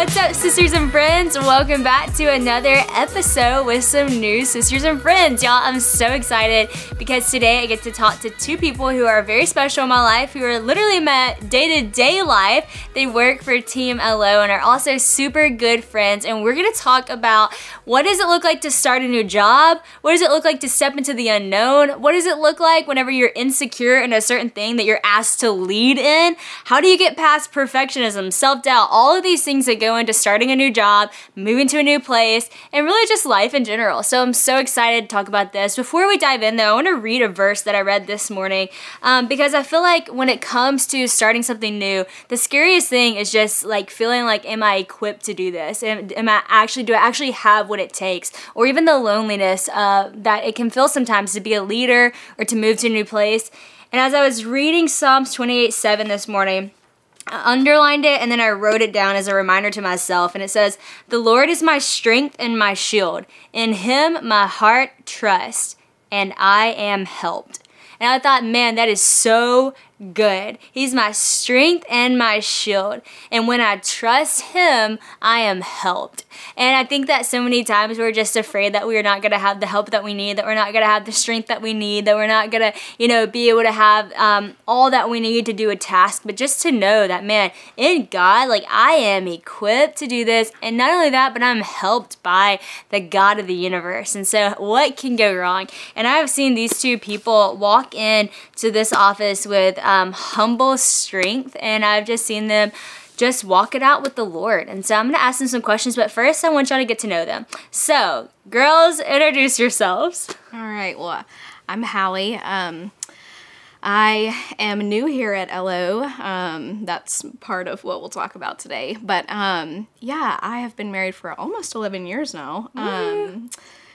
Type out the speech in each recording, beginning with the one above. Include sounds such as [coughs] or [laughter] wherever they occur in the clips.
What's up, sisters and friends? Welcome back to another episode with some new sisters and friends. Y'all, I'm so excited because today I get to talk to two people who are very special in my life, who are literally my day to day life. They work for Team LO and are also super good friends. And we're gonna talk about what does it look like to start a new job? What does it look like to step into the unknown? What does it look like whenever you're insecure in a certain thing that you're asked to lead in? How do you get past perfectionism, self doubt, all of these things that go into starting a new job, moving to a new place, and really just life in general. So I'm so excited to talk about this. Before we dive in, though, I want to read a verse that I read this morning um, because I feel like when it comes to starting something new, the scariest thing is just like feeling like, am I equipped to do this? Am, am I actually, do I actually have what it takes? Or even the loneliness uh, that it can feel sometimes to be a leader or to move to a new place. And as I was reading Psalms 28 7 this morning, Underlined it and then I wrote it down as a reminder to myself. And it says, The Lord is my strength and my shield. In him my heart trusts, and I am helped. And I thought, man, that is so good. He's my strength and my shield. And when I trust him, I am helped. And I think that so many times we're just afraid that we're not going to have the help that we need, that we're not going to have the strength that we need, that we're not going to, you know, be able to have um, all that we need to do a task. But just to know that, man, in God, like I am equipped to do this. And not only that, but I'm helped by the God of the universe. And so, what can go wrong? And I have seen these two people walk in to this office with um, humble strength, and I've just seen them just walk it out with the Lord. And so I'm going to ask them some questions, but first I want y'all to get to know them. So, girls, introduce yourselves. All right. Well, I'm Hallie. Um, I am new here at LO. Um, that's part of what we'll talk about today. But um, yeah, I have been married for almost 11 years now. Um,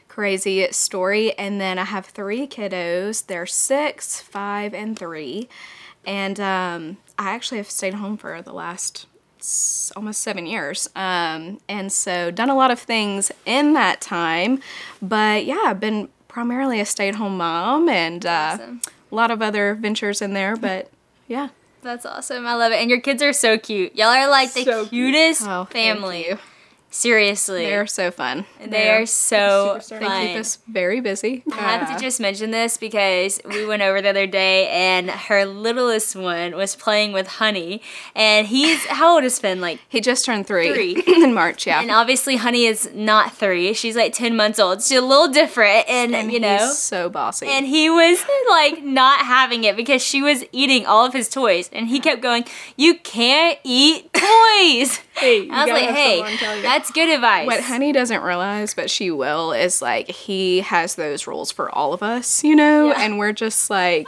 crazy story. And then I have three kiddos. They're six, five, and three. And um, I actually have stayed home for the last s- almost seven years. Um, and so done a lot of things in that time. But yeah, I've been primarily a stay at home mom and uh, Awesome. a lot of other ventures in there. But [laughs] yeah. That's awesome. I love it. And your kids are so cute. Y'all are like the So cute. cutest Oh, thank family. You. Seriously. They're so fun. They are so fun. They keep us very busy. I have to just mention this because we went over the other day and her littlest one was playing with Honey. And he's, how old is Finn? Like, he just turned three, Three. [laughs] in March, yeah. and obviously Honey is not three. She's like 10 months old. She's a little different. And, and you know, so bossy. and he was like not having it because she was eating all of his toys. And he kept going, You can't eat toys. Hey, I was like, Hey, someone tell you. That's good advice. What Honey doesn't realize, but she will, is like he has those rules for all of us, you know, Yeah. and we're just like,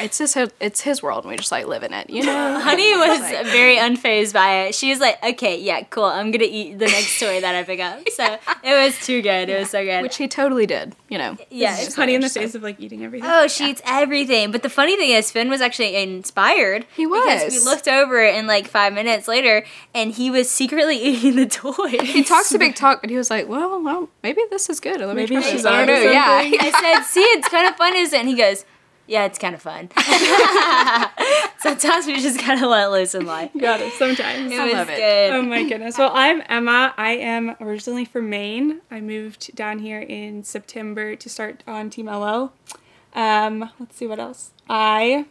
it's just his, it's his world, and we just like live in it, you know. [laughs] Honey was Like- very unfazed by it. She was like, okay, yeah, cool. I'm going to eat the next toy that I pick up. [laughs] So it was too good. It was so good. which he totally did, you know. yeah. It's honey in the face of like eating everything. Oh, she eats everything. But the funny thing is, Finn was actually inspired. He Because we looked over in like five minutes later, and he was secretly [laughs] eating the toy. He talks a big talk, but he was like, "Well, well, maybe this is good. Let me Maybe try she's this." I don't know. Yeah, something. I said, see, it's kind of fun, isn't it? And he goes, yeah, it's kind of fun. [laughs] Sometimes we just gotta let loose in life. Got it sometimes. It I was love it. good. Oh my goodness. Well, I'm Emma. I am originally from Maine. I moved down here in September to start on Team LO. Um, let's see what else. I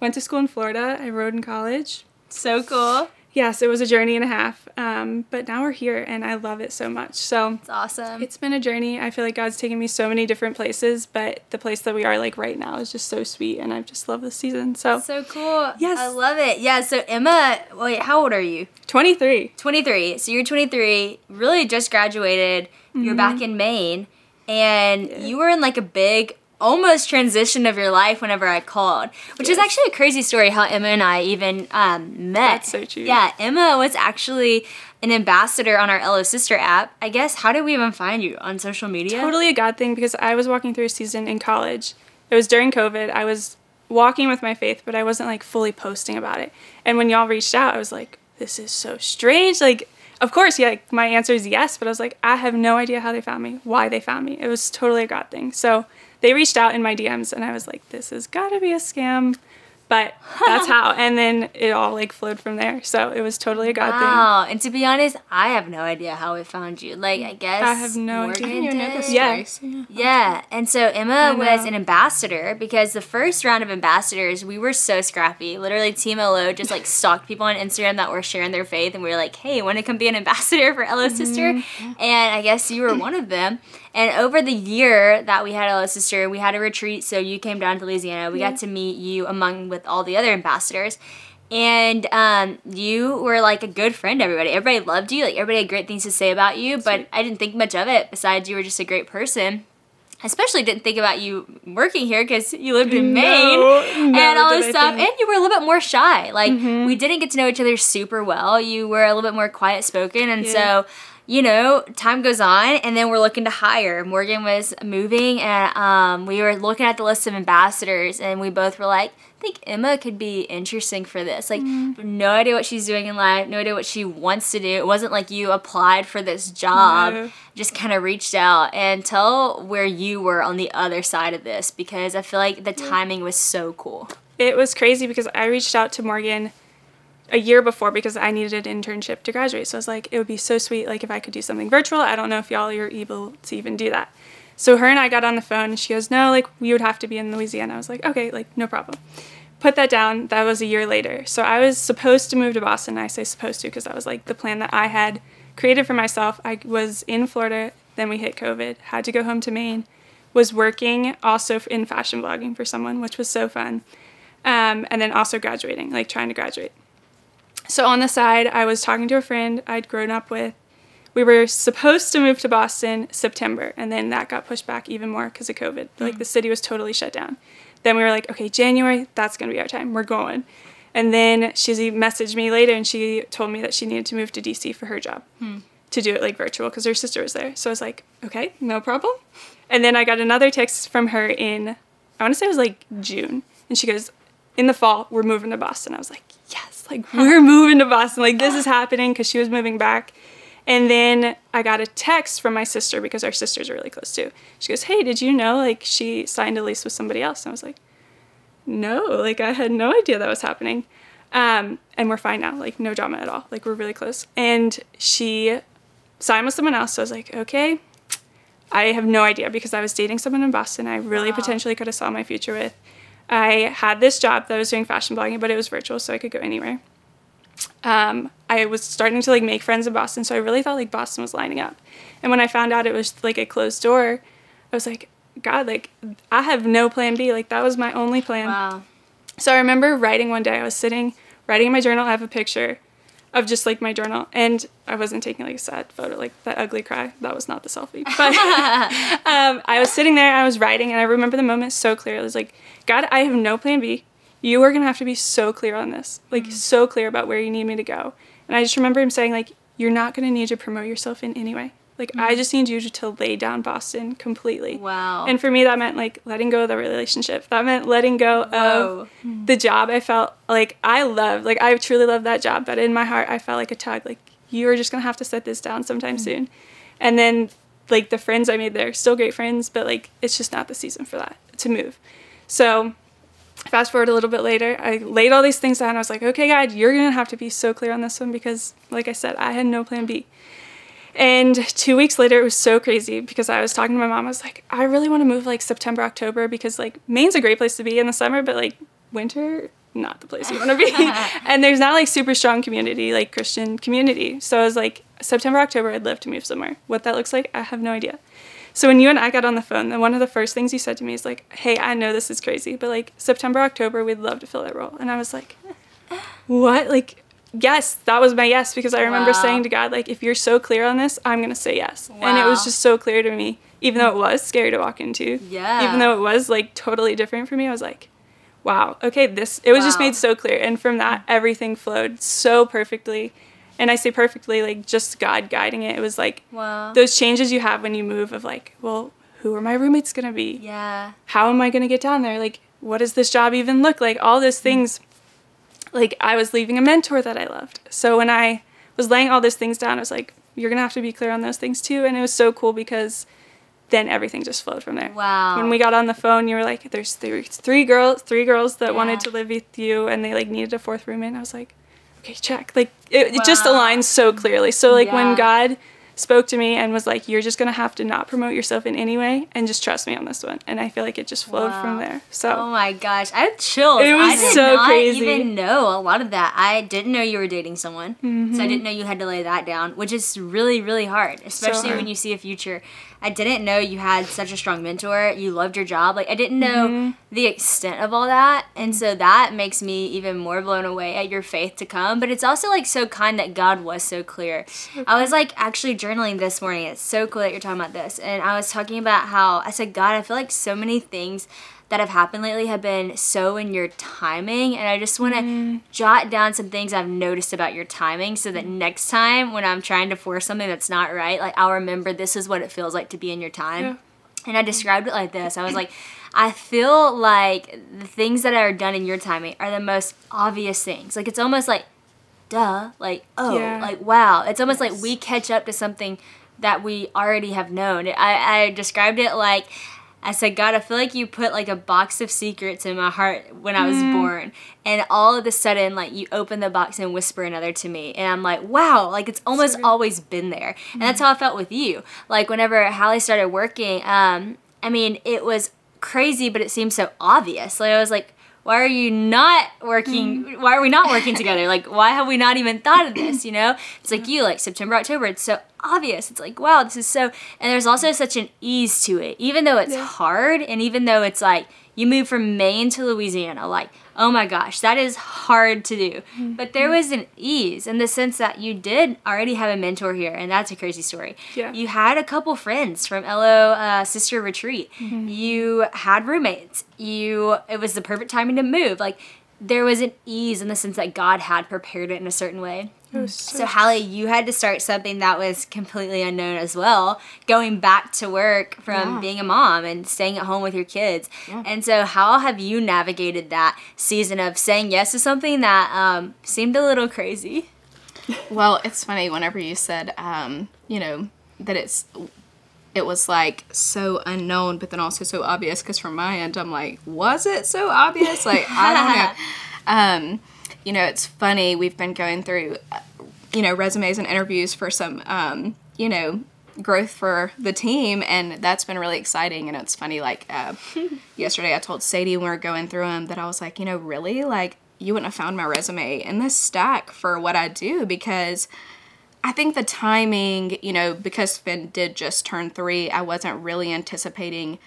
went to school in Florida. I rode in college. So cool. Yes, it was a journey and a half. Um, but now we're here and I love it so much. So It's awesome. it's been a journey. I feel like God's taken me so many different places, but the place that we are like right now is just so sweet and I've just love this season. So so cool. Yes. I love it. Yeah, so Emma, wait, how old are you? 23. 23. So you're 23, really just graduated. You're back in Maine, and you were in like a big, almost transition of your life whenever I called, which is actually a crazy story how Emma and I even um, met. That's so true. Yeah, Emma was actually an ambassador on our LO Sister app. I guess, how did we even find you? On social media? totally a God thing because I was walking through a season in college. It was during COVID. I was walking with my faith, but I wasn't like fully posting about it. And when y'all reached out, I was like, this is so strange. Like, of course, yeah, my answer is yes, but I was like, I have no idea how they found me, why they found me. It was totally a God thing. So they reached out in my DMs, and I was like, this has got to be a scam. But that's how and then it all like flowed from there. So it was totally a god wow. thing and to be honest i have no idea how it found you. Like i guess i have no Morgan idea. Did. Yeah. yeah. And so emma was an ambassador because the first round of ambassadors we were so scrappy. Literally team lo just like stalked people on instagram that were sharing their faith and we were like hey want to come be an ambassador for LO Sister? Mm-hmm. and i guess you were one of them and over the year that we had LO Sister, we had a retreat. So you came down to Louisiana. We yeah. got to meet you among with all the other ambassadors. And um, you were like a good friend to everybody. Everybody loved you. Like everybody had great things to say about you. But I didn't think much of it. Besides, you were just a great person. I especially didn't think about you working here because you lived in Maine no, and all this stuff. And you were a little bit more shy. Like mm-hmm. we didn't get to know each other super well. You were a little bit more quiet spoken, and yeah. so you know, time goes on, and then we're looking to hire. Morgan was moving, and um, we were looking at the list of ambassadors, and we both were like, I think Emma could be interesting for this. Like, mm. no idea what she's doing in life, no idea what she wants to do. It wasn't like you applied for this job, no. just kind of reached out. And tell where you were on the other side of this because I feel like the timing was so cool. It was crazy because I reached out to Morgan a year before because I needed an internship to graduate. So I was like, it would be so sweet, like if I could do something virtual. I don't know if y'all are able to even do that. So her and I got on the phone and she goes, no, like we would have to be in Louisiana. I was like, okay, like no problem. Put that down. That was a year later. So I was supposed to move to Boston. I say supposed to because that was like the plan that I had created for myself. I was in Florida, then we hit COVID, had to go home to Maine, was working also in fashion blogging for someone, which was so fun. Um, and then also graduating, like trying to graduate. So on the side, I was talking to a friend I'd grown up with. We were supposed to move to Boston September, and then that got pushed back even more because of COVID. Mm. Like the city was totally shut down. Then we were like, okay, January, that's gonna be our time. We're going. And then she messaged me later, and she told me that she needed to move to DC for her job hmm. to do it like virtual because her sister was there. So I was like, okay, no problem. And then I got another text from her in, I want to say it was like June, and she goes, in the fall, we're moving to Boston. I was like, [laughs] like we're moving to Boston. Like this is happening because she was moving back. And then I got a text from my sister because our sisters are really close too. She goes, "Hey, did you know like she signed a lease with somebody else?" And I was like, "No, like I had no idea that was happening." Um, and we're fine now, like no drama at all. Like we're really close. And she signed with someone else. So I was like, "Okay." I have no idea because I was dating someone in Boston. I really wow. potentially could have saw my future with. I had this job that I was doing fashion blogging, but it was virtual, so I could go anywhere. Um, I was starting to like make friends in Boston, so I really thought like Boston was lining up. And when I found out it was like a closed door, I was like, God, like I have no plan B. Like that was my only plan. Wow. So I remember writing one day. I was sitting writing in my journal. I have a picture of just like my journal, and I wasn't taking like a sad photo, like that ugly cry. That was not the selfie. [laughs] But [laughs] um, I was sitting there. I was writing, and I remember the moment so clearly. It was like God, I have no plan B. You are going to have to be so clear on this, like mm-hmm. so clear about where you need me to go. And I just remember him saying, like, you're not going to need to promote yourself in any way. Like, mm-hmm. I just need you to lay down Boston completely. Wow. And for me, that meant like letting go of the relationship. That meant letting go Whoa. of mm-hmm. the job I felt like I loved. Like, I truly loved that job. But in my heart, I felt like a tug. Like, you are just going to have to set this down sometime mm-hmm. soon. And then, like, the friends I made there, still great friends, but like, it's just not the season for that to move. So fast forward a little bit later, I laid all these things down. I was like, okay, God, you're going to have to be so clear on this one because, like I said, I had no plan B. And two weeks later, it was so crazy because I was talking to my mom. I was like, I really want to move like September, October because like Maine's a great place to be in the summer, but like winter, not the place you want to be. [laughs] and there's not like super strong community, like Christian community. So I was like, September, October, I'd love to move somewhere. What that looks like, I have no idea. So when you and I got on the phone, then one of the first things you said to me is like, "Hey, I know this is crazy, but like September, October, we'd love to fill that role." And I was like, "What?" Like, yes, that was my yes because I remember wow. saying to God, like, "If you're so clear on this, I'm gonna say yes." Wow. And it was just so clear to me, even though it was scary to walk into. Yeah. Even though it was like totally different for me, I was like, "Wow, okay, this." It was wow. just made so clear, and from that, everything flowed so perfectly and I say perfectly, like just God guiding it. It was like wow. those changes you have when you move of like, well, who are my roommates gonna be? Yeah. How am I gonna get down there? Like what does this job even look like? All those mm. things. Like I was leaving a mentor that I loved. So when I was laying all those things down, I was like, you're gonna have to be clear on those things too. And it was so cool because then everything just flowed from there. Wow. When we got on the phone, you were like, "There's three, three girls, three girls that Yeah. wanted to live with you, and they like needed a fourth roommate." And I was like, "Okay, check." Like it, it just aligns so clearly. So like Yeah. when God spoke to me and was like, "You're just gonna have to not promote yourself in any way, and just trust me on this one," and I feel like it just flowed Wow. from there. So Oh my gosh, I have chills. It was so. I did so not crazy. even know a lot of that. I didn't know you were dating someone, so I Mm-hmm. didn't know you had to lay that down, which is really, really hard, especially hard. when you see a future. I didn't know you had such a strong mentor. You loved your job. Like I didn't know Mm-hmm. the extent of all that, and so that makes me even more blown away at your faith to come. But it's also like so kind that God was so clear. I was like actually journaling this morning. It's so cool that you're talking about this, and I was talking about how I said, God, I feel like so many things that have happened lately have been so in your timing and I just want to mm. jot down some things I've noticed about your timing so that next time when I'm trying to force something that's not right like I'll remember this is what it feels like to be in your time. Yeah. And I described it like this. I was like I feel like the things that are done in your timing are the most obvious things. Like it's almost like duh, like oh, Yeah. like wow. It's almost like we catch up to something that we already have known. I, I described it like I said, God, I feel like you put like a box of secrets in my heart when I was born. And all of a sudden, like you open the box and whisper another to me. And I'm like, wow, like it's almost always been there. And that's how I felt with you. Like whenever Hallie started working, um, I mean, it was crazy, but it seemed so obvious. Like I was like, why are you not working? Mm-hmm. Why are we not working together? Like, why have we not even thought of this? You know, it's like you, like September, October. It's so obvious. It's like, wow, this is so. And there's also such an ease to it, even though it's hard, and even though it's like you move from Maine to Louisiana, like, oh my gosh, that is hard to do. But there was an ease in the sense that you did already have a mentor here, and that's a crazy story. Yeah. You had a couple friends from LO uh, Sister Retreat. You had roommates. You it was the perfect timing to move. Like there was an ease in the sense that God had prepared it in a certain way. Was so So Hallie, you had to start something that was completely unknown as well, going back to work from Yeah. being a mom and staying at home with your kids. And so, how have you navigated that season of saying yes to something that um, seemed a little crazy? [laughs] Well, it's funny whenever you said, um, you know, that it's it was like so unknown, but then also so obvious. Because from my end, I'm like, was it so obvious? Like I don't know. [laughs] Um, you know, it's funny. We've been going through, uh, you know, resumes and interviews for some, um, you know, growth for the team, and that's been really exciting. And it's funny, like uh, [laughs] yesterday, I told Sadie when we were going through them that I was like, you know, really, like you wouldn't have found my resume in this stack for what I do because I think the timing, you know, because Finn did just turn three, I wasn't really anticipating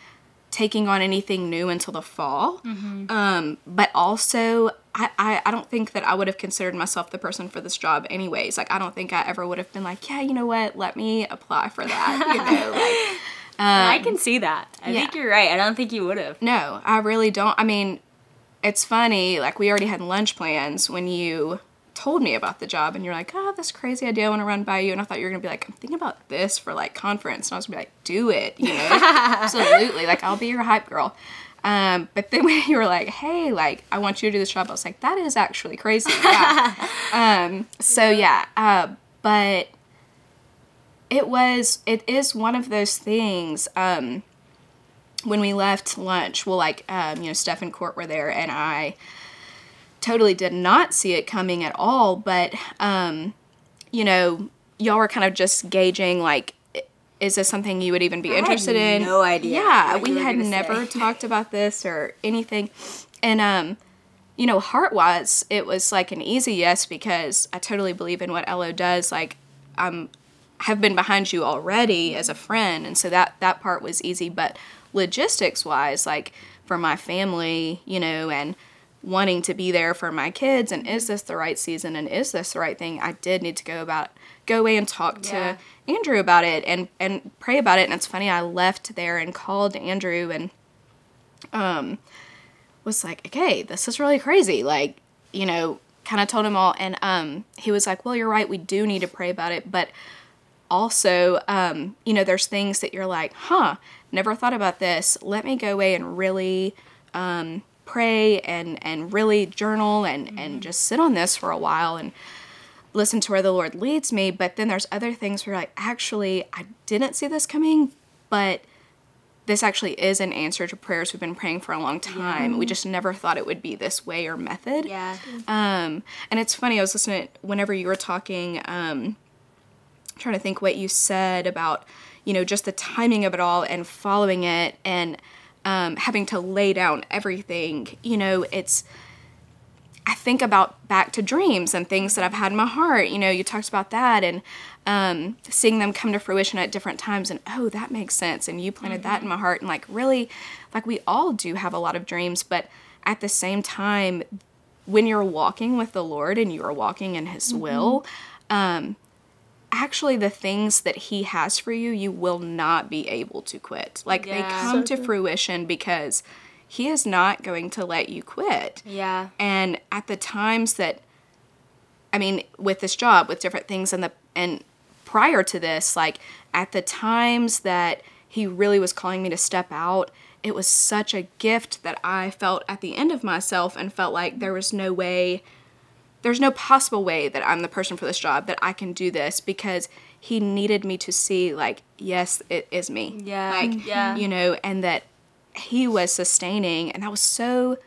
taking on anything new until the fall. Um, but also, I, I, I don't think that I would have considered myself the person for this job, anyways. Like, I don't think I ever would have been like, yeah, you know what, let me apply for that. You know, [laughs] like, I um, can see that. I think you're right. I don't think you would have. no, I really don't. I mean, it's funny, like, we already had lunch plans when you told me about the job, and you're like, oh, this crazy idea I want to run by you. And I thought you were going to be like, I'm thinking about this for like conference. And I was going to be like, do it, you know? [laughs] Absolutely. Like, I'll be your hype girl. Um, but then [laughs] when you were like, hey, like, I want you to do this job, I was like, that is actually crazy. Yeah. [laughs] um, so, yeah. Uh, but it was, it is one of those things. Um, when we left lunch, well, like, um, you know, Steph and Court were there, and I totally did not see it coming at all. But, um, you know, y'all were kind of just gauging, like, is this something you would even be had interested in? no idea Yeah, we had never say. [laughs] talked about this or anything. And, um, you know, heart wise, it was like an easy yes because I totally believe in what LO does. Like, I'm have been behind you already as a friend, and so that that part was easy. But logistics wise, like for my family, you know, and wanting to be there for my kids, and is this the right season, and is this the right thing? I did need to go about go away and talk Yeah. to Andrew about it and and pray about it. And it's funny, I left there and called Andrew and um was like, okay, this is really crazy. Like, you know, kind of told him all. And um, he was like, well, you're right. We do need to pray about it. But also, um, you know, there's things that you're like, huh, never thought about this. Let me go away and really um, pray and and really journal and and just sit on this for a while and listen to where the Lord leads me. But then there's other things where like actually I didn't see this coming, but this actually is an answer to prayers we've been praying for a long time. We just never thought it would be this way or method. Yeah. Um, and it's funny, I was listening whenever you were talking, um, trying to think what you said about, you know, just the timing of it all and following it and um, having to lay down everything. You know, it's, I think about back to dreams and things that I've had in my heart. You know, you talked about that and um, seeing them come to fruition at different times, and oh, that makes sense. And you planted that in my heart, and like really, like we all do have a lot of dreams, but at the same time, when you're walking with the Lord and you are walking in His will, um, actually the things that He has for you, you will not be able to quit. Like they Yeah. come to fruition because He is not going to let you quit. Yeah. And at the times that, I mean, with this job, with different things, and the and prior to this, like at the times that he really was calling me to step out, it was such a gift that I felt at the end of myself and felt like there was no way, there's no possible way that I'm the person for this job that I can do this because he needed me to see like, yes, it is me. Yeah, Like, yeah. you know, and that he was sustaining, and that was so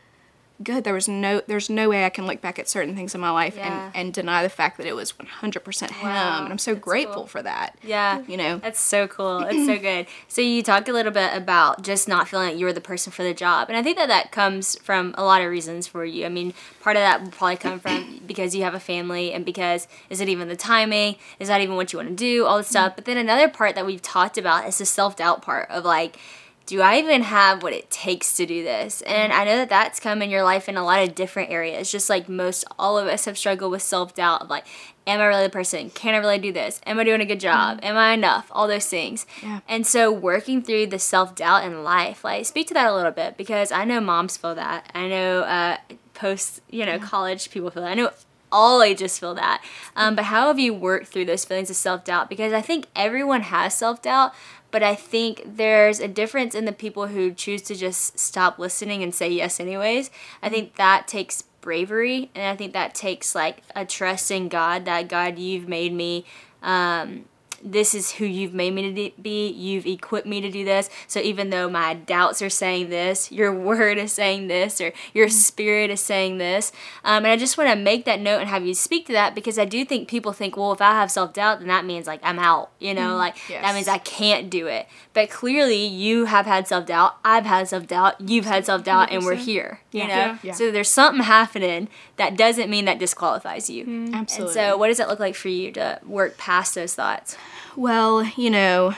good. There was no there's no way I can look back at certain things in my life Yeah. and, and deny the fact that it was 100% him. Wow, And I'm so that's grateful cool. for that. Yeah. You know. That's so cool. It's so good. So you talked a little bit about just not feeling like you were the person for the job. And I think that that comes from a lot of reasons for you. I mean, part of that will probably come from [clears throat] because you have a family and because is it even the timing? Is that even what you want to do? All this mm-hmm. stuff. But then another part that we've talked about is the self-doubt part of like do I even have what it takes to do this? And I know that that's come in your life in a lot of different areas. Just like most, all of us have struggled with self doubt of like, am I really the person? Can I really do this? Am I doing a good job? Am I enough? All those things. Yeah. And so working through the self doubt in life, like speak to that a little bit because I know moms feel that. I know uh, post, you know, college people feel that. I know all ages feel that. Um, but how have you worked through those feelings of self doubt? Because I think everyone has self doubt, but I think there's a difference in the people who choose to just stop listening and say yes anyways. I think that takes bravery, and I think that takes like a trust in God that God, you've made me. Um, this is who you've made me to be. You've equipped me to do this. So even though my doubts are saying this, your [laughs] word is saying this, or your spirit is saying this, um, and I just want to make that note and have you speak to that because I do think people think, well, if I have self doubt, then that means like I'm out. You know, like that means I can't do it. But clearly, you have had self doubt. I've had self doubt. You've had self doubt, and we're here. You Yeah. know, Yeah. Yeah. so there's something happening that doesn't mean that disqualifies you. Absolutely. And so, what does it look like for you to work past those thoughts? Well, you know,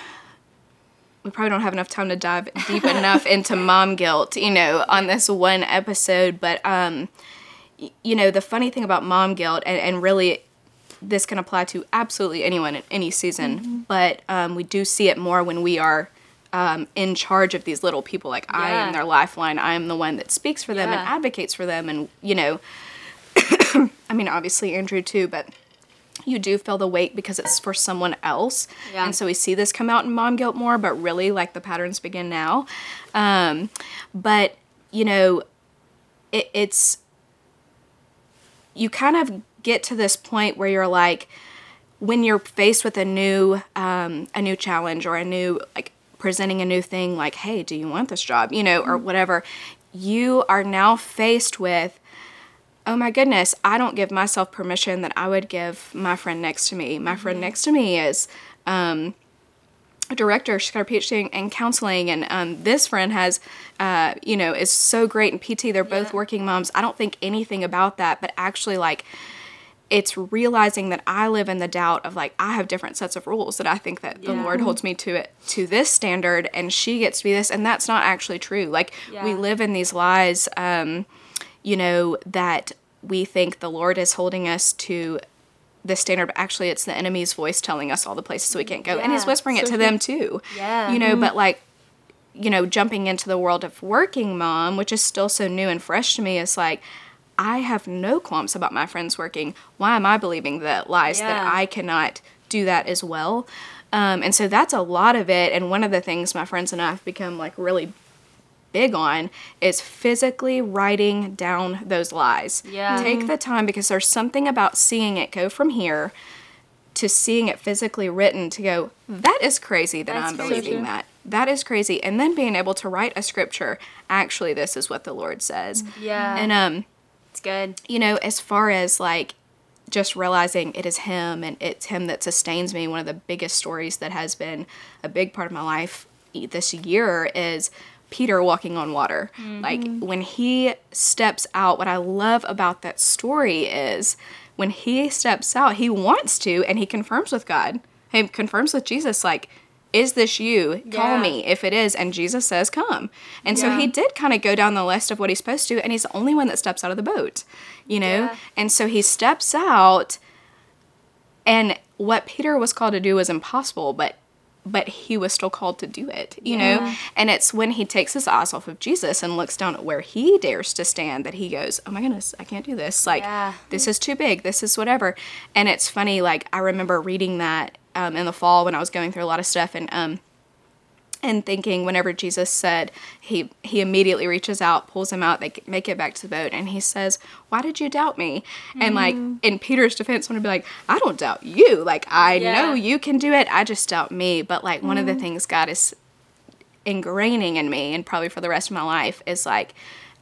we probably don't have enough time to dive deep enough [laughs] into mom guilt, you know, on this one episode. But, um, you know, the funny thing about mom guilt, and, and really this can apply to absolutely anyone in any season, but um, we do see it more when we are um, in charge of these little people. Like, I am their lifeline, I am the one that speaks for them and advocates for them. And, you know, [coughs] I mean, obviously Andrew too, but you do feel the weight because it's for someone else. Yeah. And so we see this come out in mom guilt more, but really like the patterns begin now. Um, but, you know, it, it's, you kind of get to this point where you're like, when you're faced with a new, um, a new challenge or a new, like, presenting a new thing, like, hey, do you want this job? You know, or whatever, you are now faced with, oh my goodness, I don't give myself permission that I would give my friend next to me. My friend next to me is um, a director. She's got a PhD in, in counseling, and um, this friend has, uh, you know, is so great in PT. They're both Yeah. working moms. I don't think anything about that, but actually, like, it's realizing that I live in the doubt of like I have different sets of rules that I think that the Lord holds me to it to this standard and she gets to be this and that's not actually true. Like we live in these lies um you know that we think the Lord is holding us to this standard but actually it's the enemy's voice telling us all the places we can't go and he's Yeah. whispering it So to them too. Yeah. You know, but like you know, jumping into the world of working mom, which is still so new and fresh to me, is like, I have no qualms about my friends working. Why am I believing the lies that I cannot do that as well? Um, and so that's a lot of it. And one of the things my friends and I have become like really big on is physically writing down those lies. Yeah. Take the time because there's something about seeing it go from here to seeing it physically written to go, that is crazy that That's I'm crazy. believing that. That is crazy. And then being able to write a scripture, actually, this is what the Lord says. Yeah. And, um, it's good. you know, as far as like just realizing it is Him and it's Him that sustains me, one of the biggest stories that has been a big part of my life this year is Peter walking on water. Like mm-hmm. when he steps out, what I love about that story is when he steps out, he wants to and he confirms with God. He confirms with Jesus, like, is this you? Call me if it is. And Jesus says, come. And so he did kind of go down the list of what he's supposed to, and he's the only one that steps out of the boat, you know? Yeah. And so he steps out, and what Peter was called to do was impossible, but but he was still called to do it, you know? And it's when he takes his eyes off of Jesus and looks down at where he dares to stand that he goes, Oh my goodness, I can't do this. Like, Yeah. this is too big. This is whatever. And it's funny, like, I remember reading that um, in the fall when I was going through a lot of stuff and, um, and thinking whenever Jesus said he he immediately reaches out, pulls him out, they make it back to the boat, and he says, "Why did you doubt me?" And like mm. in Peter's defense, want to be like, "I don't doubt you. Like I Yeah. know you can do it. I just doubt me." But like one of the mm. things God is ingraining in me, and probably for the rest of my life, is like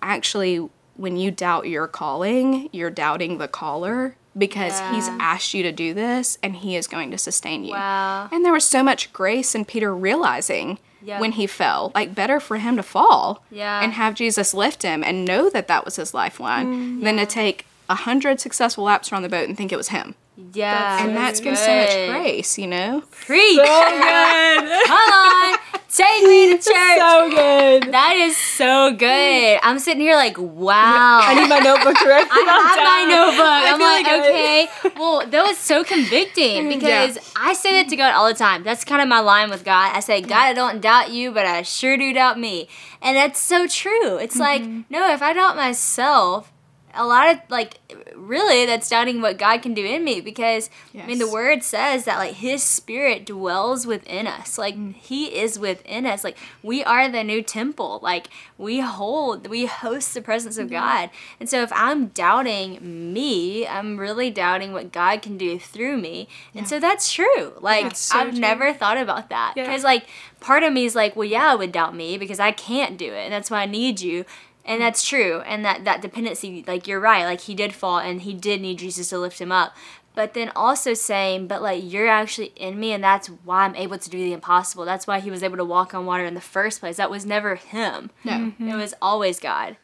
actually when you doubt your calling, you're doubting the caller because he's asked you to do this and he is going to sustain you. Wow. And there was so much grace in Peter realizing Yeah. when he fell. Like, better for him to fall Yeah. and have Jesus lift him and know that that was his lifeline Mm, than to take a hundred successful laps around the boat and think it was him. Yeah. And that's been so much grace, you know? Preach. So good. [laughs] Come on. Take me to [laughs] church. so good. that is so good. I'm sitting here like, wow. I need my notebook to write [laughs] I have my notebook. I I'm like, like okay. Well, that was so convicting because I say that to God all the time. That's kind of my line with God. I say, God, I don't doubt you, but I sure do doubt me. And that's so true. It's like, mm-hmm. no, if I doubt myself, a lot of like really that's doubting what God can do in me because I mean the word says that like his spirit dwells within us. Like Mm. he is within us. Like we are the new temple. Like we hold we host the presence of God. And so if I'm doubting me I'm really doubting what God can do through me. And so that's true. Like That's so I've true. never thought about that. Yeah. because like part of me is like well yeah I would doubt me because I can't do it. And that's why I need you and that's true and that that dependency like you're right like he did fall and he did need jesus to lift him up. But then also saying but like you're actually in me and that's why i'm able to do the impossible. That's why he was able to walk on water in the first place. That was never him. No. it was always god.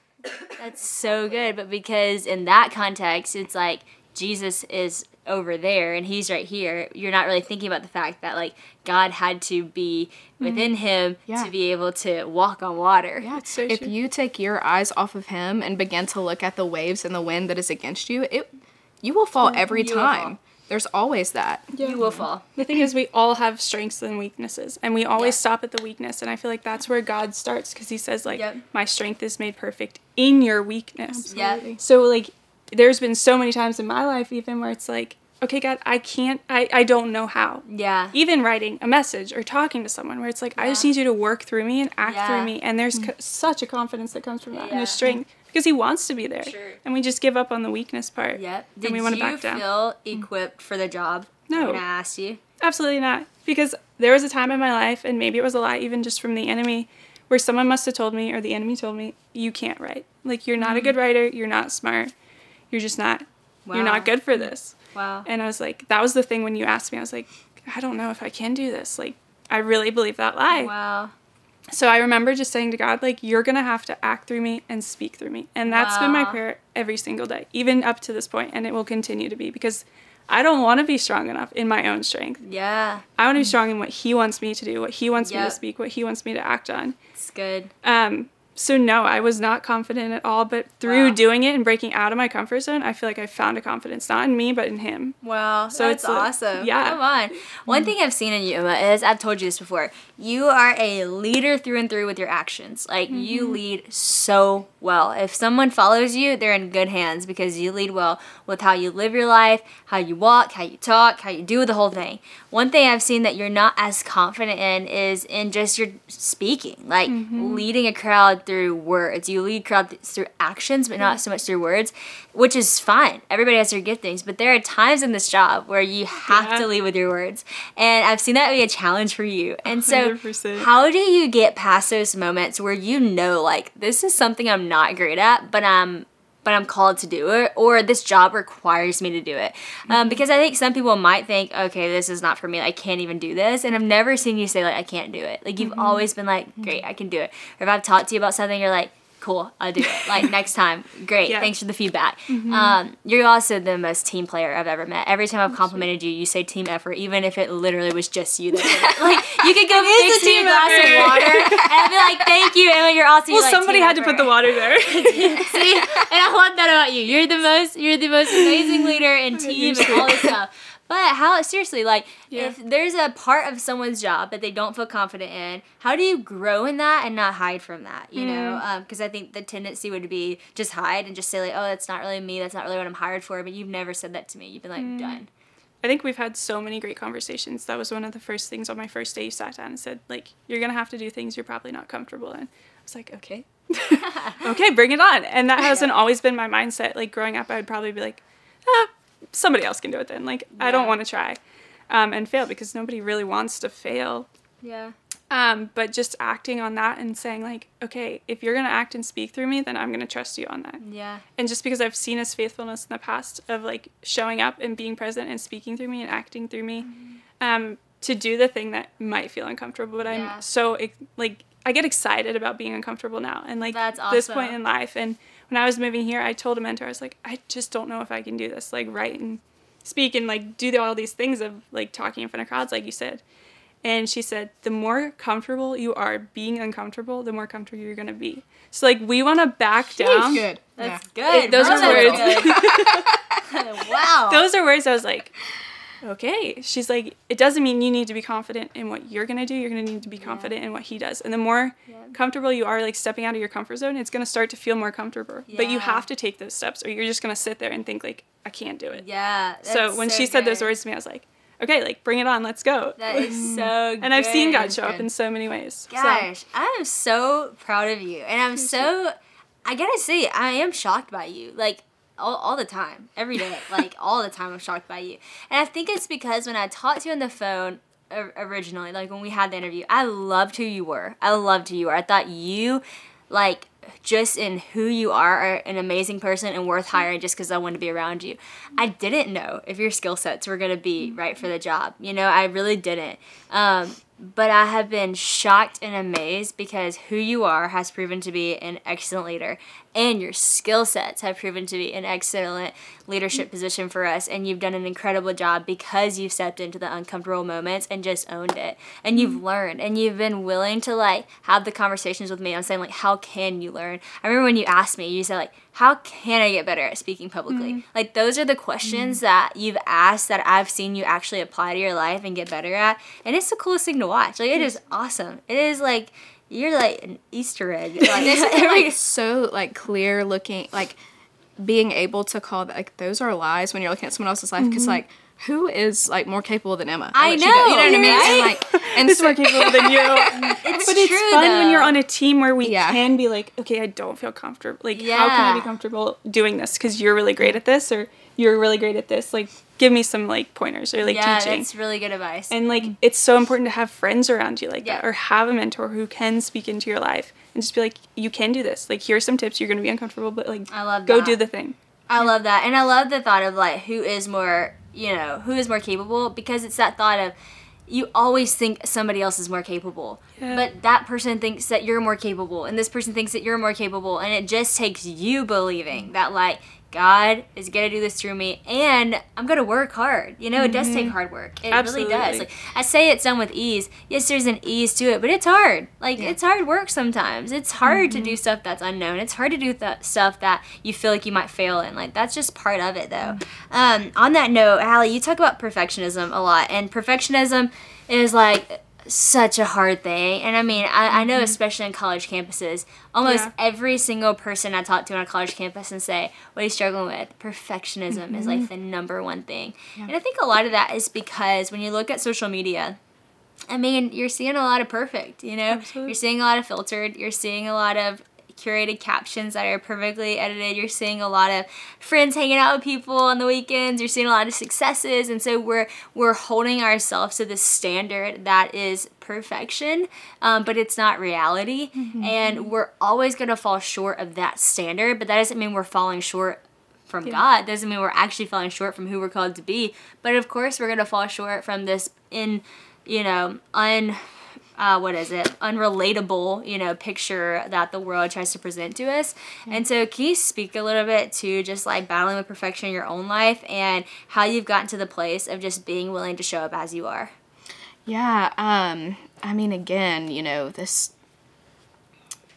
That's so good but because in that context it's like jesus is over there and he's right here you're not really thinking about the fact that like god had to be mm-hmm. within him Yeah. to be able to walk on water Yeah. It's so if true. you take your eyes off of him and begin to look at the waves and the wind that is against you, it you will fall every You time. fall. There's always that. yeah. you will fall The thing is, we all have strengths and weaknesses, and we always Yeah. stop at the weakness. And I feel like that's where God starts because He says, like, Yep. my strength is made perfect in your weakness. Yeah. So, like, there's been so many times in my life, even where it's like, okay, God, I can't, I, I don't know how. Yeah. Even writing a message or talking to someone, where it's like, I just need you to work through me and act Yeah. through me. And there's mm. co- such a confidence that comes from that and Yeah. a strength because He wants to be there. Sure. And we just give up on the weakness part. Yep. And Did we want to you back down. feel mm. equipped for the job? No. When I asked you. Absolutely not. Because there was a time in my life, and maybe it was a lie even just from the enemy, where someone must have told me, or the enemy told me, you can't write. Like, you're not a mm. good writer, you're not smart, you're just not, you're not good for this. Wow. And I was like, that was the thing when you asked me, I was like, I don't know if I can do this. Like, I really believe that lie. Wow. So I remember just saying to God, like, you're going to have to act through me and speak through me. And that's been my prayer every single day, even up to this point, and it will continue to be because I don't want to be strong enough in my own strength. Yeah. I want to be strong in what he wants me to do, what he wants me to speak, what he wants me to act on. It's good. Um, so no, I was not confident at all, but through Wow. doing it and breaking out of my comfort zone, I feel like I found a confidence, not in me, but in him. Wow. So that's it's awesome. yeah. Come on. One thing I've seen in you, Emma, is I've told you this before. You are a leader through and through with your actions. Like you mm-hmm. lead so well. If someone follows you, they're in good hands because you lead well with how you live your life, how you walk, how you talk, how you do the whole thing. One thing I've seen that you're not as confident in is in just your speaking, like mm-hmm. leading a crowd through words. You lead crowd through actions, but not mm-hmm. so much through words, which is fine. Everybody has their giftings, but there are times in this job where you have Yeah. to lead with your words, and I've seen that be a challenge for you. And so, 100%. how do you get past those moments where you know, like, this is something I'm not great at, but I'm but I'm called to do it, or this job requires me to do it. Mm-hmm. Um, because I think some people might think, okay, this is not for me. I can't even do this. And I've never seen you say, like, I can't do it. Like, you've Mm-hmm. always been like, great, I can do it. Or if I've talked to you about something, you're like, cool, I'll do it. Like, [laughs] next time, great, Yeah. Mm-hmm. thanks for the feedback. Um, you're also the most team player I've ever met. Every time I've complimented you, you say team effort, even if it literally was just you that did it. [laughs] Like, you could go fix a me a glass effort. of water, and I'd be like, thank you, Emma, you're awesome. Well, like, somebody "Team had to put the water there. [laughs] See, and I love that about you. You're the most, you're the most amazing leader and team and all this stuff. But how seriously, like, Yeah. if there's a part of someone's job that they don't feel confident in, how do you grow in that and not hide from that? You know, Mm. because I think the tendency would be just hide and just say like, oh, that's not really me. That's not really what I'm hired for. But you've never said that to me. You've been like, Mm. done. I think we've had so many great conversations. That was one of the first things on my first day. You sat down and said, like, you're gonna have to do things you're probably not comfortable in. I was like, okay, [laughs] [laughs] okay, bring it on. And that hasn't always been my mindset. Like growing up, I would probably be like, ah, somebody else can do it then. Like I don't want to try, um, and fail because nobody really wants to fail. Yeah. Um, but just acting on that and saying like, okay, if you're gonna act and speak through me, then I'm gonna trust you on that. Yeah. And just because I've seen his faithfulness in the past of like showing up and being present and speaking through me and acting through me, um, to do the thing that might feel uncomfortable, but Yeah. I'm so like I get excited about being uncomfortable now and like That's this point in life. And when I was moving here, I told a mentor I was like, I just don't know if I can do this, like write and speak and like do all these things of like talking in front of crowds, like you said. And she said, the more comfortable you are being uncomfortable, the more comfortable you're gonna be. So like we want to back down. That's good. That's yeah. good. those Bro, are words. [laughs] [laughs] wow. those are words I was like, okay. She's like, it doesn't mean you need to be confident in what you're gonna do. You're gonna need to be confident in what he does. And the more comfortable you are, like stepping out of your comfort zone, it's gonna start to feel more comfortable. But you have to take those steps, or you're just gonna sit there and think like, I can't do it. yeah. so when she said those words to me, I was like, okay, like bring it on, let's go. that is [laughs] so. and I've seen. God show up in so many ways. So- Gosh, I am so proud of you, and I'm so. I gotta say, I am shocked by you. Like all, all the time, every day, [laughs] like all the time, I'm shocked by you. And I think it's because when I talked to you on the phone originally, like when we had the interview, I loved who you were. I loved who you were. I thought you, like, just in who you are, are an amazing person and worth hiring just because I wanted to be around you. I didn't know if your skill sets were gonna be right for the job. You know, I really didn't. Um, but I have been shocked and amazed because who you are has proven to be an excellent leader, and your skill sets have proven to be an excellent leadership position for us. And you've done an incredible job because you've stepped into the uncomfortable moments and just owned it. And you've mm-hmm. learned, and you've been willing to like have the conversations with me. I'm saying like, how can you learn? I remember when you asked me, you said like, how can I get better at speaking publicly? Mm-hmm. Like those are the questions mm-hmm. that you've asked that I've seen you actually apply to your life and get better at. And it's the coolest thing to watch. Like it is awesome. It is like you're like an Easter egg. [laughs] Like, every, [laughs] like so like clear looking like being able to call that like those are lies when you're looking at someone else's life because mm-hmm. like who is like more capable than Emma? at I what she does? you know what I mean? know, And like [laughs] and It's so, more capable than you. it's but it's true fun though. when you're on a team where we Yeah. can be like, okay, I don't feel comfortable. Like, how can I be comfortable doing this? Because you're really great at this, or you're really great at this. Like, give me some like pointers or like yeah, teaching. that's really good advice. And like, it's so important to have friends around you like that, or have a mentor who can speak into your life and just be like, you can do this. Like, here's some tips. You're gonna be uncomfortable, but like, I love go that. do the thing. I love that. And I love the thought of like who is more, you know, who is more capable because it's that thought of you always think somebody else is more capable. Yeah. But that person thinks that you're more capable and this person thinks that you're more capable and it just takes you believing that like God is gonna do this through me, and I'm gonna work hard. You know, it does take mm-hmm. hard work. It really does. Like I say, it's done with ease. Yes, there's an ease to it, but it's hard. Like it's hard work sometimes. It's hard to do mm-hmm. stuff that's unknown. It's hard to do th- stuff that you feel like you might fail in. Like that's just part of it, though. Mm-hmm. Um, on that note, Hallie, you talk about perfectionism a lot, and perfectionism is like such a hard thing. And I mean, I, I know mm-hmm. especially in college campuses, almost Yeah. every single person I talk to on a college campus and say, "What are you struggling with?" Perfectionism is like mm-hmm. the number one thing. And I think a lot of that is because when you look at social media, I mean, you're seeing a lot of perfect, you know? Absolutely. You're seeing a lot of filtered, you're seeing a lot of curated captions that are perfectly edited. You're seeing a lot of friends hanging out with people on the weekends. You're seeing a lot of successes, and so we're we're holding ourselves to this standard that is perfection, um, but it's not reality, mm-hmm. and we're always gonna fall short of that standard. But that doesn't mean we're falling short from yeah. God. Doesn't mean we're actually falling short from who we're called to be. But of course, we're gonna fall short from this in, you know, un. Uh, what is it? Unrelatable you know picture that the world tries to present to us. Mm-hmm. and so can you speak a little bit to just like battling with perfection in your own life and how you've gotten to the place of just being willing to show up as you are? Yeah um i mean again you know this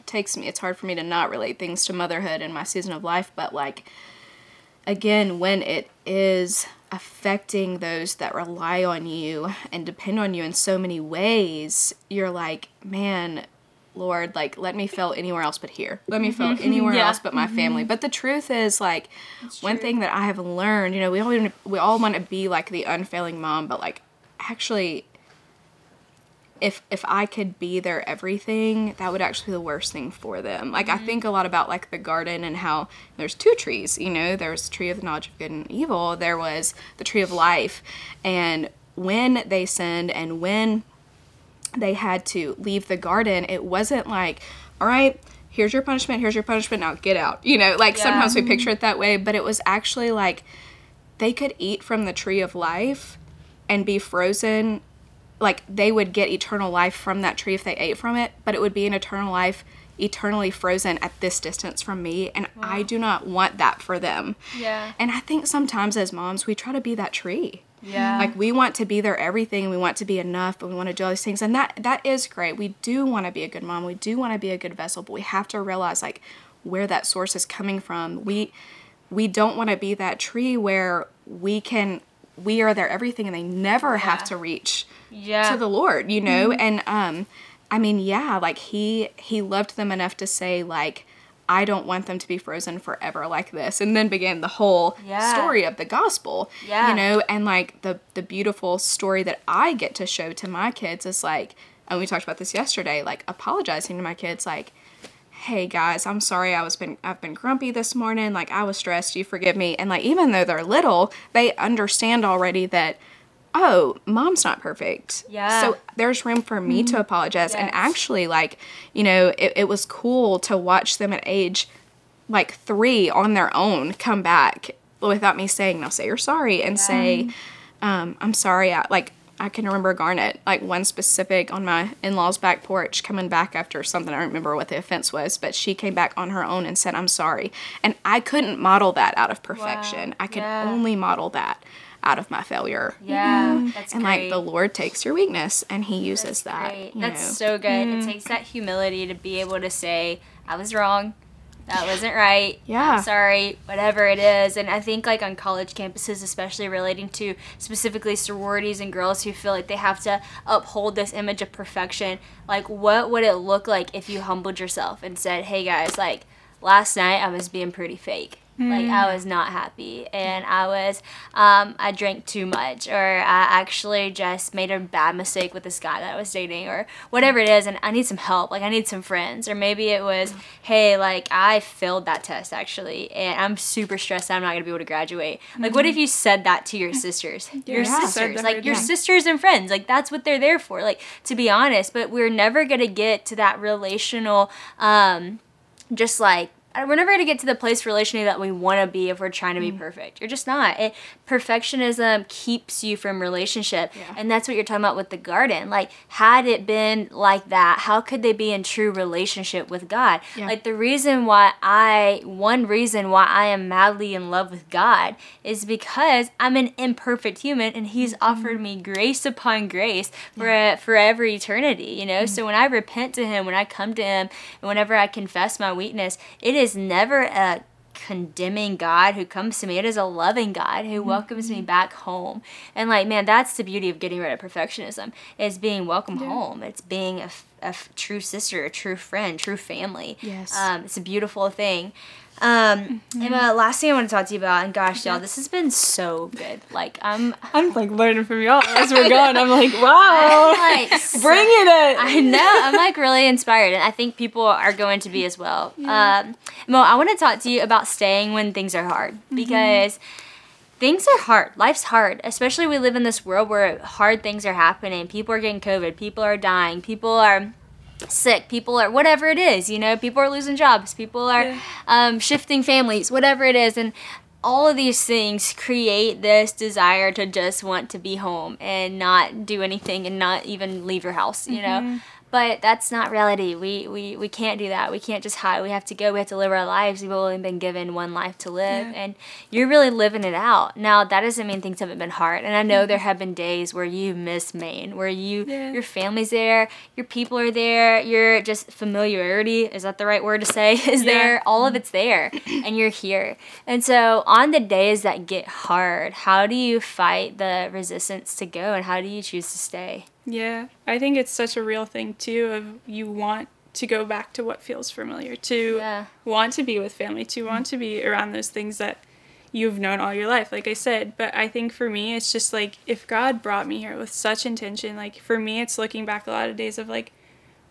takes me it's hard for me to not relate things to motherhood and my season of life but like again, when it is affecting those that rely on you and depend on you in so many ways, you're like, man, Lord, like, let me fail anywhere else but here. Let me feel mm-hmm. anywhere yeah. else but my mm-hmm. family. But the truth is, like, That's one true. thing that I have learned, you know, we all we all want to be like the unfailing mom, but like, actually, if if I could be their everything, that would actually be the worst thing for them. Like mm-hmm. I think a lot about like the garden and how there's two trees, you know, there's the tree of the knowledge of good and evil, there was the tree of life. And when they sinned and when they had to leave the garden, it wasn't like, all right, here's your punishment, here's your punishment, now get out. You know, like yeah. sometimes we picture it that way, but it was actually like they could eat from the tree of life and be frozen like they would get eternal life from that tree if they ate from it, but it would be an eternal life eternally frozen at this distance from me and wow. I do not want that for them. Yeah. And I think sometimes as moms we try to be that tree. Yeah. Like we want to be their everything, we want to be enough, but we want to do all these things and that that is great. We do want to be a good mom. We do want to be a good vessel, but we have to realize like where that source is coming from. We we don't want to be that tree where we can we are their everything and they never yeah. have to reach yeah. to the Lord, you know? Mm-hmm. And um I mean, yeah, like he he loved them enough to say like I don't want them to be frozen forever like this. And then began the whole yeah. story of the gospel. Yeah. You know, and like the the beautiful story that I get to show to my kids is like and we talked about this yesterday, like apologizing to my kids like hey guys, I'm sorry I was been I've been grumpy this morning, like I was stressed, you forgive me. And like even though they're little, they understand already that oh, mom's not perfect. Yeah. So there's room for me mm-hmm. to apologize. Yes. And actually, like, you know, it, it was cool to watch them at age like three on their own come back without me saying, now say you're sorry and yeah. say, um, I'm sorry. I, like, I can remember Garnet, like one specific on my in law's back porch, coming back after something. I don't remember what the offense was, but she came back on her own and said, I'm sorry. And I couldn't model that out of perfection. Wow. I could yeah. only model that out of my failure. Yeah, mm-hmm. that's and great. like the Lord takes your weakness and He uses that's that. That's know. so good. Mm. It takes that humility to be able to say, "I was wrong that wasn't right. Yeah. I'm sorry, whatever it is. And I think like on college campuses, especially relating to specifically sororities and girls who feel like they have to uphold this image of perfection, like what would it look like if you humbled yourself and said, Hey guys, like last night I was being pretty fake. Mm. Like I was not happy, and I was, um, I drank too much, or I actually just made a bad mistake with this guy that I was dating, or whatever it is, and I need some help. Like I need some friends, or maybe it was, hey, like I failed that test actually, and I'm super stressed. I'm not gonna be able to graduate. Like, mm-hmm. what if mm-hmm. you said that to your [laughs] sisters? your yeah. sisters, like your sisters and friends, like that's what they're there for. Like to be honest, but we're never gonna get to that relational, um, just like we're never gonna get to the place relationally that we want to be if we're trying to be mm. perfect. You're just not. It, perfectionism keeps you from relationship, yeah. and that's what you're talking about with the garden. Like, had it been like that, how could they be in true relationship with God? Yeah. Like the reason why I, one reason why I am madly in love with God is because I'm an imperfect human, and He's mm-hmm. offered me grace upon grace for yeah. forever eternity. You know, mm-hmm. so when I repent to Him, when I come to Him, and whenever I confess my weakness, it is is never a condemning God who comes to me. It is a loving God who mm-hmm. welcomes me back home. And like, man, that's the beauty of getting rid of perfectionism is being welcome yeah. home. It's being a, a true sister, a true friend, true family. Yes. Um, it's a beautiful thing. Um, Emma, last thing I want to talk to you about, and gosh, y'all, this has been so good. Like, I'm, I'm like learning from y'all as we're [laughs] going. I'm like, wow, I'm like, [laughs] so- bringing it. I know. I'm like really inspired, and I think people are going to be as well. Um, Mo, I want to talk to you about staying when things are hard because things are hard. Life's hard, especially we live in this world where hard things are happening. People are getting COVID. People are dying. People are sick. People are whatever it is. You know, people are losing jobs. People are Yeah. um, shifting families. Whatever it is, and all of these things create this desire to just want to be home and not do anything and not even leave your house. You know. Mm-hmm. But that's not reality. We, we we can't do that. We can't just hide. We have to go. We have to live our lives. We've only been given one life to live, Yeah. and you're really living it out. Now that doesn't mean things haven't been hard. And I know mm-hmm. there have been days where you miss Maine, where you Yeah. your family's there, your people are there, your just familiarity is that the right word to say [laughs] is Yeah. there. All of mm-hmm. it's there, and you're here. And so on the days that get hard, how do you fight the resistance to go, and how do you choose to stay? Yeah, I think it's such a real thing too. Of you want to go back to what feels familiar, to Yeah. want to be with family, to want to be around those things that you've known all your life, like I said. But I think for me, it's just like if God brought me here with such intention, like for me, it's looking back a lot of days of like,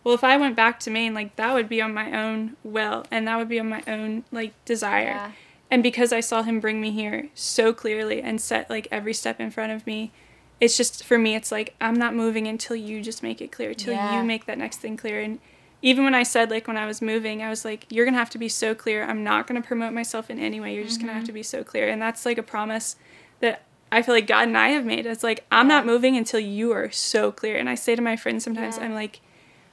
well, if I went back to Maine, like that would be on my own will, and that would be on my own like desire. Yeah. And because I saw him bring me here so clearly and set like every step in front of me, it's just for me it's like I'm not moving until you just make it clear, till Yeah. you make that next thing clear. And even when I said like when I was moving, I was like, You're gonna have to be so clear. I'm not gonna promote myself in any way. You're just gonna have mm-hmm. to be so clear. And that's like a promise that I feel like God and I have made. It's like I'm not moving until you are so clear. And I say to my friends sometimes, Yeah. I'm like,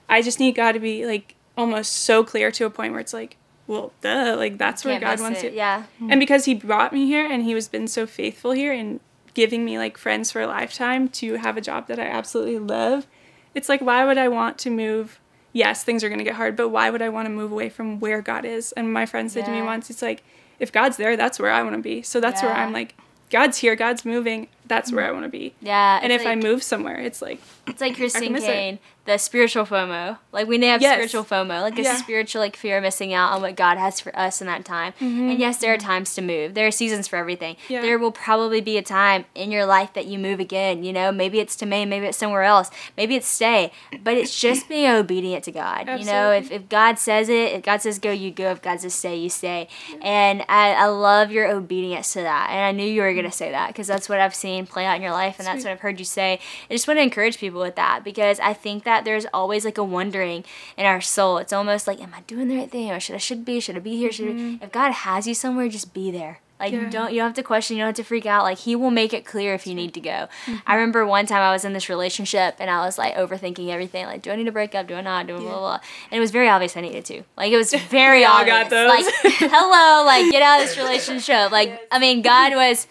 I just need God to be like almost so clear to a point where it's like, well, duh, like that's where God wants it. to. Yeah. And because he brought me here and he has been so faithful here and giving me like friends for a lifetime to have a job that I absolutely love, it's like why would I want to move? Yes, things are going to get hard, but why would I want to move away from where God is? And my friend said to me once, it's like if God's there, that's where I want to be. So that's where I'm like God's here, God's moving, that's where I want to be. Yeah. And if I move somewhere, it's like It's like you're can miss it. sinking the spiritual FOMO. Like we now have Yes. spiritual FOMO, like a Yeah. spiritual like fear of missing out on what God has for us in that time. And yes, there are times to move. There are seasons for everything. Mm-hmm. Yeah. There will probably be a time in your life that you move again. You know, maybe it's to Maine, maybe it's somewhere else, maybe it's stay. But it's just being obedient to God. You know, if, if God says it, if God says go, you go. If God says stay, you stay. And I, I love your obedience to that. And I knew you were gonna say that because that's what I've seen play out in your life, and that's what I've heard you say. I just want to encourage people with that because I think that there's always like a wondering in our soul. It's almost like, am I doing the right thing? Or should I should be? Should I be here? Should I be? If God has you somewhere, just be there. Like Yeah. don't you don't have to question, you don't have to freak out. Like he will make it clear if you need to go. I remember one time I was in this relationship and I was like overthinking everything. Like, do I need to break up? Do I not? Do I blah blah blah. And it was very obvious I needed to. Like it was [laughs] very obvious. got those. Like [laughs] hello, like get out of this [laughs] relationship. Like I mean, God was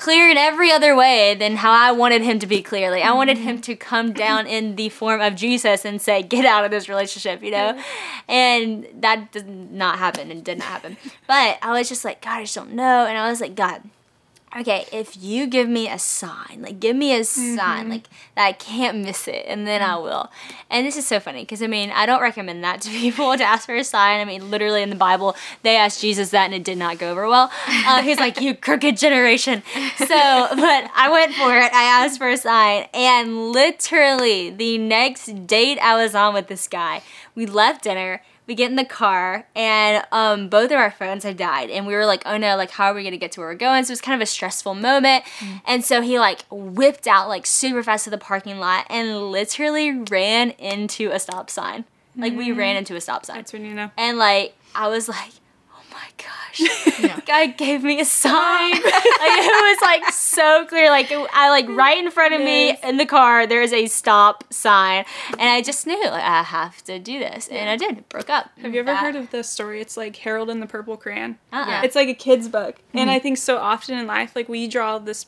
clear in every other way than how I wanted him to be clearly. I wanted him mm-hmm. to come down in the form of Jesus and say, "Get out of this relationship," you know, mm-hmm. and that did not happen and did not happen. But I was just like, God, I just don't know, and I was like, God. Okay, if you give me a sign, like give me a sign, like that I can't miss it, and then I will. And this is so funny because I mean, I don't recommend that [laughs] to people to ask for a sign. I mean, literally in the Bible, they asked Jesus that and it did not go over well. Uh, he's like, "You [laughs] crooked generation." So, [laughs] but I went for it. I asked for a sign, and literally the next date I was on with this guy, we left dinner we get in the car and um, both of our phones had died and we were like oh no like how are we gonna get to where we're going? So it was kind of a stressful moment. And so he like whipped out like super fast to the parking lot and literally ran into a stop sign. Like we ran into a stop sign. That's when you know. and like I was like, gosh, [laughs] God gave me a sign. [laughs] like it was like so clear. Like it- I like right in front of me in the car, there is a stop sign, and I just knew like I have to do this, and I did. Broke up. Have you ever heard of this story? It's like Harold and the Purple Crayon. Uh-uh. It's like a kid's book. And mm-hmm. I think so often in life, like we draw this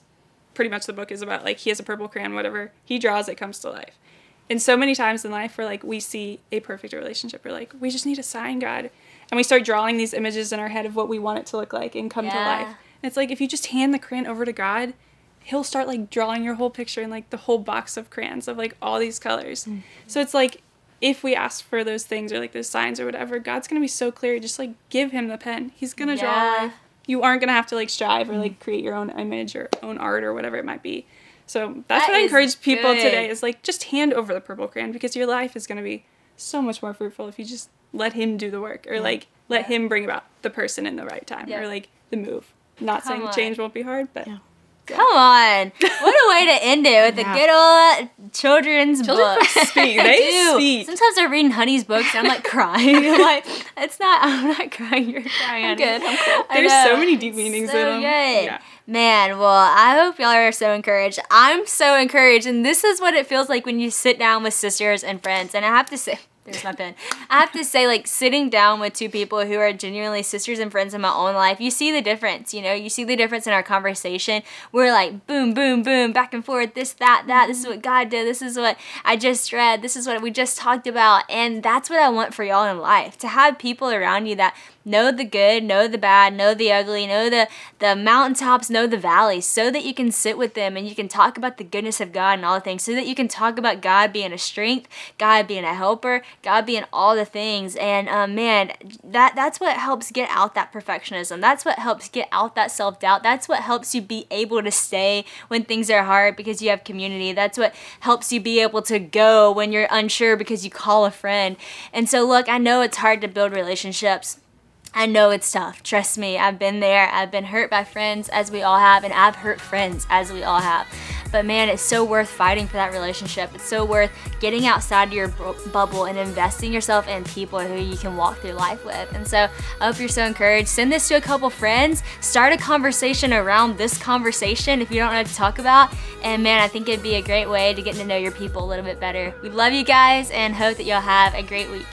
pretty much the book is about like he has a purple crayon, whatever. He draws it comes to life. And so many times in life where like we see a perfect relationship, we're like, we just need a sign, God. And we start drawing these images in our head of what we want it to look like and come to life. And it's like if you just hand the crayon over to God, he'll start like drawing your whole picture and like the whole box of crayons of like all these colors. Mm-hmm. So it's like if we ask for those things or like those signs or whatever, God's gonna be so clear. Just like give him the pen. He's gonna draw Yeah. life. You aren't gonna have to like strive or mm-hmm. like create your own image or own art or whatever it might be. So that's That what I encourage people good. today is like just hand over the purple crayon because your life is gonna be so much more fruitful if you just let him do the work or like let him bring about the person in the right time Yeah. or like the move. Not Come saying on. change won't be hard, but Come on. What a way to [laughs] end it with a good old children's Children's book. books [laughs] speak. They do. speak. Sometimes I'm reading Honey's books and I'm like crying. [laughs] I'm like, it's not, I'm not crying, you're crying. I'm good. I'm cool. There's so many deep meanings so in them. good. Yeah. Man, well, I hope y'all are so encouraged. I'm so encouraged, and this is what it feels like when you sit down with sisters and friends. And I have to say, there's my pen. I have to say, like sitting down with two people who are genuinely sisters and friends in my own life, you see the difference. You know, you see the difference in our conversation. We're like boom, boom, boom, back and forth. This, that, that. This is what God did. This is what I just read. This is what we just talked about. And that's what I want for y'all in life to have people around you that know the good, know the bad, know the ugly, know the the mountaintops, know the valleys, so that you can sit with them and you can talk about the goodness of God and all the things, so that you can talk about God being a strength, God being a helper, God being all the things. And um, man, that that's what helps get out that perfectionism. That's what helps get out that self doubt. That's what helps you be able to stay when things are hard because you have community. That's what helps you be able to go when you're unsure because you call a friend. And so, look, I know it's hard to build relationships. I know it's tough. Trust me, I've been there. I've been hurt by friends, as we all have, and I've hurt friends, as we all have. But man, it's so worth fighting for that relationship. It's so worth getting outside of your bu- bubble and investing yourself in people who you can walk through life with. And so I hope you're so encouraged. Send this to a couple friends. Start a conversation around this conversation if you don't know what to talk about. And man, I think it'd be a great way to get to know your people a little bit better. We love you guys and hope that you'll have a great week.